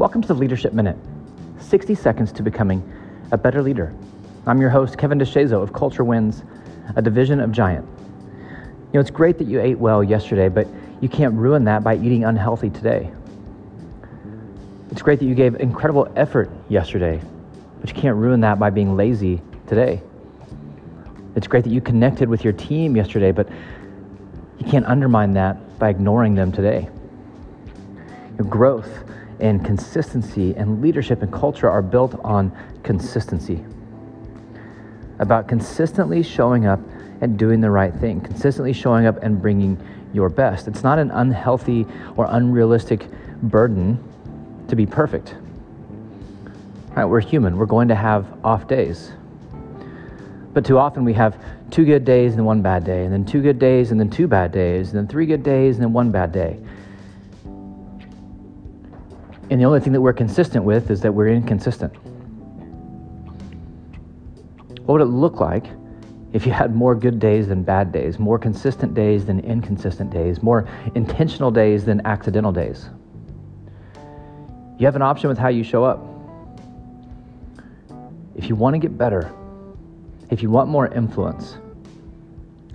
Welcome to the Leadership Minute 60 seconds to becoming a better leader. I'm your host, Kevin DeShazo of Culture Wins, a division of Giant. You know, it's great that you ate well yesterday, but you can't ruin that by eating unhealthy today. It's great that you gave incredible effort yesterday, but you can't ruin that by being lazy today. It's great that you connected with your team yesterday, but you can't undermine that by ignoring them today. Your growth and consistency and leadership and culture are built on consistency. About consistently showing up and doing the right thing, consistently showing up and bringing your best. It's not an unhealthy or unrealistic burden to be perfect. Right, we're human. We're going to have off days. But too often we have two good days and one bad day, and then two good days and then two bad days, and then three good days and then one bad day. And the only thing that we're consistent with is that we're inconsistent. What would it look like if you had more good days than bad days, more consistent days than inconsistent days, more intentional days than accidental days? You have an option with how you show up. If you want to get better, if you want more influence,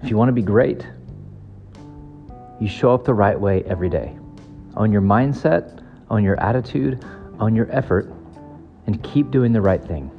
if you want to be great, you show up the right way every day. Own your mindset, own your attitude, on your effort, and keep doing the right thing.